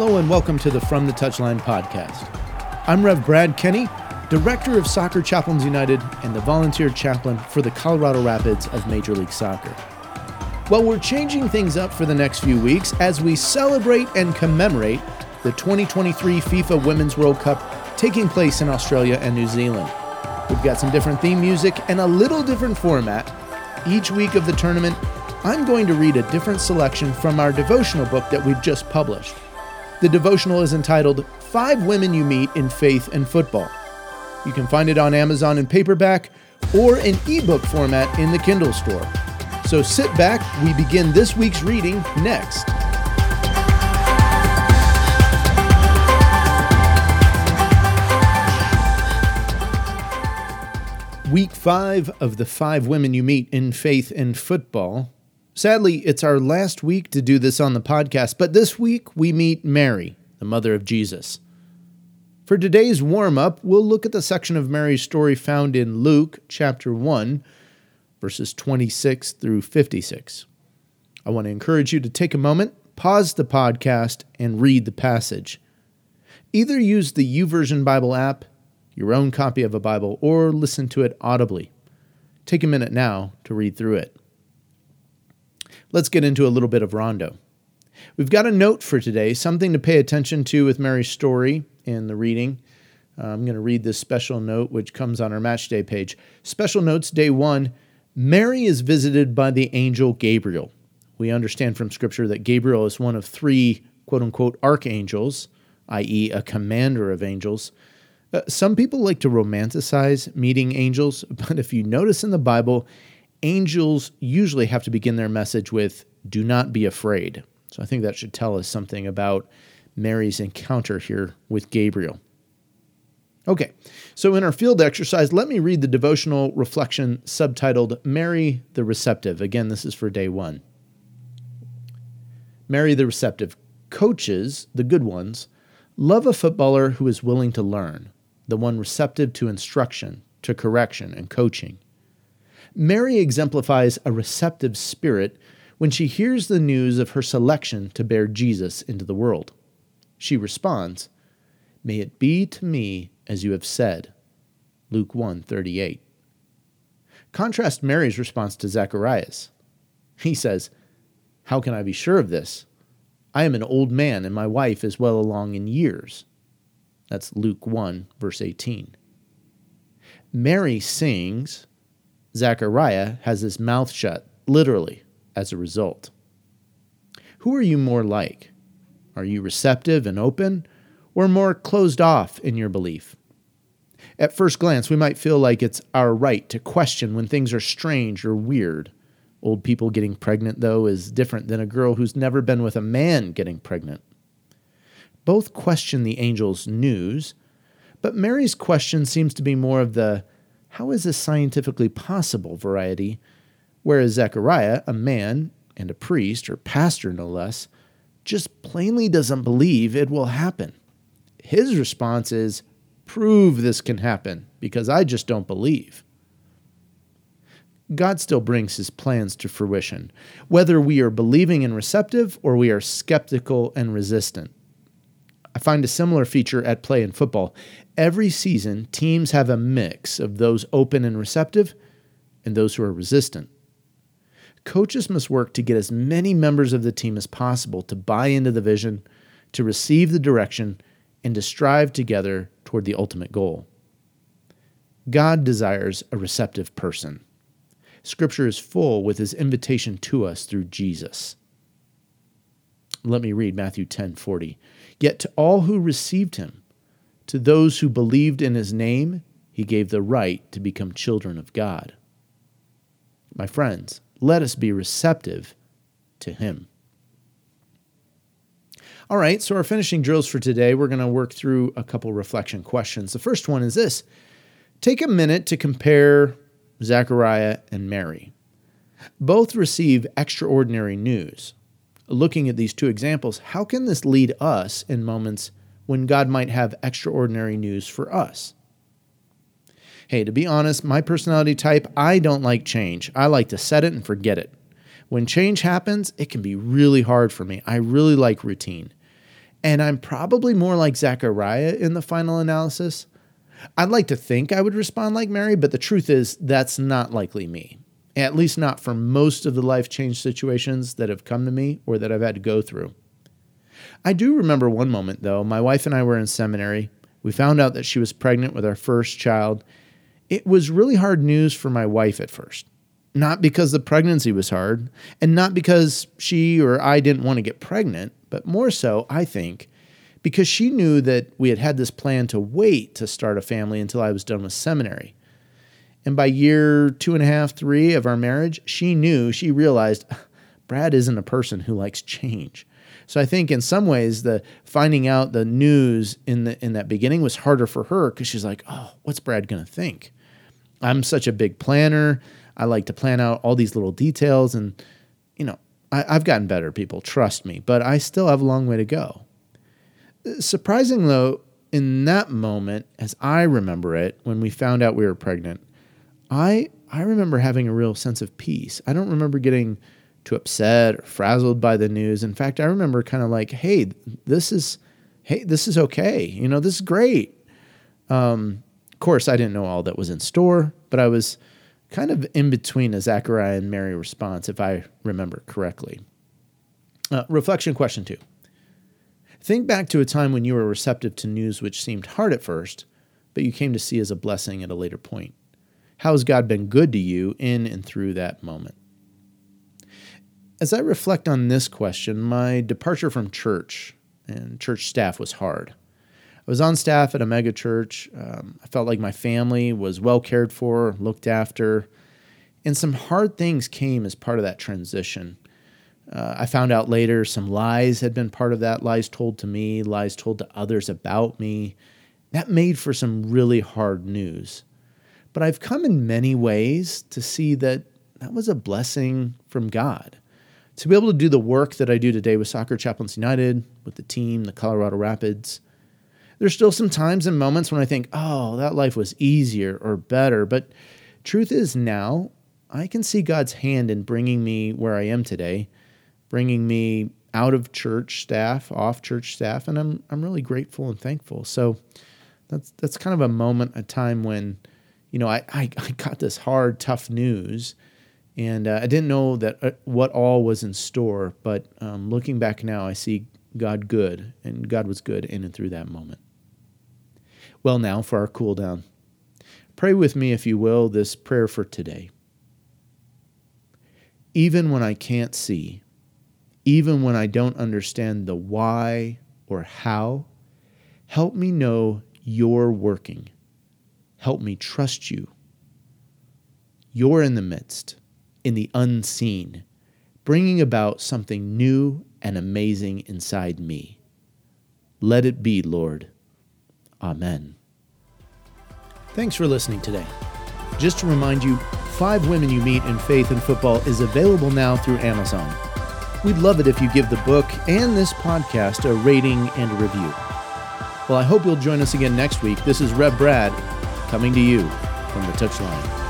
Hello and welcome to the From the Touchline podcast. I'm Rev Brad Kenny, Director of Soccer Chaplains United and the volunteer chaplain for the Colorado Rapids of Major League Soccer. Well, we're changing things up for the next few weeks as we celebrate and commemorate the 2023 FIFA Women's World Cup taking place in Australia and New Zealand. We've got some different theme music and a little different format. Each week of the tournament, I'm going to read a different selection from our devotional book that we've just published. The devotional is entitled Five Women You Meet in Faith and Football. You can find it on Amazon in paperback or in ebook format in the Kindle store. So sit back, we begin this week's reading next. Week five of the five women you meet in faith and football Sadly, it's our last week to do this on the podcast, but this week we meet Mary, the mother of Jesus. For today's warm up, we'll look at the section of Mary's story found in Luke chapter 1, verses 26 through 56. I want to encourage you to take a moment, pause the podcast, and read the passage. Either use the YouVersion Bible app, your own copy of a Bible, or listen to it audibly. Take a minute now to read through it let's get into a little bit of Rondo. We've got a note for today, something to pay attention to with Mary's story in the reading. Uh, I'm going to read this special note, which comes on our match day page. Special notes, day one Mary is visited by the angel Gabriel. We understand from Scripture that Gabriel is one of three quote unquote archangels, i.e., a commander of angels. Uh, some people like to romanticize meeting angels, but if you notice in the Bible, angels usually have to begin their message with, Do not be afraid. So I think that should tell us something about Mary's encounter here with Gabriel. Okay, so in our field exercise, let me read the devotional reflection subtitled Mary the Receptive. Again, this is for day one. Mary the Receptive. Coaches, the good ones, love a footballer who is willing to learn, the one receptive to instruction, to correction, and coaching. Mary exemplifies a receptive spirit when she hears the news of her selection to bear Jesus into the world. She responds, May it be to me as you have said. Luke 1:38. Contrast Mary's response to Zacharias. He says, How can I be sure of this? I am an old man, and my wife is well along in years. That's Luke 1, verse 18. Mary sings, Zechariah has his mouth shut, literally, as a result. Who are you more like? Are you receptive and open, or more closed off in your belief? At first glance, we might feel like it's our right to question when things are strange or weird. Old people getting pregnant, though, is different than a girl who's never been with a man getting pregnant. Both question the angel's news, but Mary's question seems to be more of the how is this scientifically possible variety? Whereas Zechariah, a man and a priest, or pastor no less, just plainly doesn't believe it will happen. His response is, Prove this can happen, because I just don't believe. God still brings his plans to fruition, whether we are believing and receptive or we are skeptical and resistant. I find a similar feature at play in football. Every season, teams have a mix of those open and receptive and those who are resistant. Coaches must work to get as many members of the team as possible to buy into the vision, to receive the direction, and to strive together toward the ultimate goal. God desires a receptive person. Scripture is full with his invitation to us through Jesus. Let me read Matthew 10:40. Yet to all who received him, to those who believed in his name, he gave the right to become children of God. My friends, let us be receptive to him. All right, so our finishing drills for today, we're going to work through a couple reflection questions. The first one is this Take a minute to compare Zechariah and Mary. Both receive extraordinary news looking at these two examples, how can this lead us in moments when God might have extraordinary news for us? Hey, to be honest, my personality type, I don't like change. I like to set it and forget it. When change happens, it can be really hard for me. I really like routine. And I'm probably more like Zechariah in the final analysis. I'd like to think I would respond like Mary, but the truth is that's not likely me. At least not for most of the life change situations that have come to me or that I've had to go through. I do remember one moment, though. My wife and I were in seminary. We found out that she was pregnant with our first child. It was really hard news for my wife at first. Not because the pregnancy was hard, and not because she or I didn't want to get pregnant, but more so, I think, because she knew that we had had this plan to wait to start a family until I was done with seminary. And by year two and a half, three of our marriage, she knew, she realized Brad isn't a person who likes change. So I think in some ways the finding out the news in the in that beginning was harder for her because she's like, oh, what's Brad gonna think? I'm such a big planner. I like to plan out all these little details, and you know, I, I've gotten better. People trust me, but I still have a long way to go. Surprising though, in that moment, as I remember it, when we found out we were pregnant, I I remember having a real sense of peace. I don't remember getting too upset or frazzled by the news. In fact, I remember kind of like, hey, this is hey, this is okay. You know, this is great. Um, of course, I didn't know all that was in store, but I was kind of in between a Zechariah and Mary response, if I remember correctly. Uh, reflection question two. Think back to a time when you were receptive to news which seemed hard at first, but you came to see as a blessing at a later point. How has God been good to you in and through that moment? As I reflect on this question, my departure from church and church staff was hard. I was on staff at a mega church. Um, I felt like my family was well cared for, looked after, and some hard things came as part of that transition. Uh, I found out later some lies had been part of that, lies told to me, lies told to others about me. That made for some really hard news. But I've come in many ways to see that that was a blessing from God. To be able to do the work that I do today with Soccer Chaplains United, with the team, the Colorado Rapids, there's still some times and moments when I think, oh, that life was easier or better. But truth is, now I can see God's hand in bringing me where I am today, bringing me out of church staff, off church staff, and I'm I'm really grateful and thankful. So that's that's kind of a moment, a time when, you know, I I, I got this hard, tough news, and uh, I didn't know that uh, what all was in store. But um, looking back now, I see God good, and God was good in and through that moment. Well, now for our cool down. Pray with me, if you will, this prayer for today. Even when I can't see, even when I don't understand the why or how, help me know you're working. Help me trust you. You're in the midst, in the unseen, bringing about something new and amazing inside me. Let it be, Lord. Amen. Thanks for listening today. Just to remind you, Five Women You Meet in Faith and Football is available now through Amazon. We'd love it if you give the book and this podcast a rating and a review. Well, I hope you'll join us again next week. This is Rev Brad coming to you from the touchline.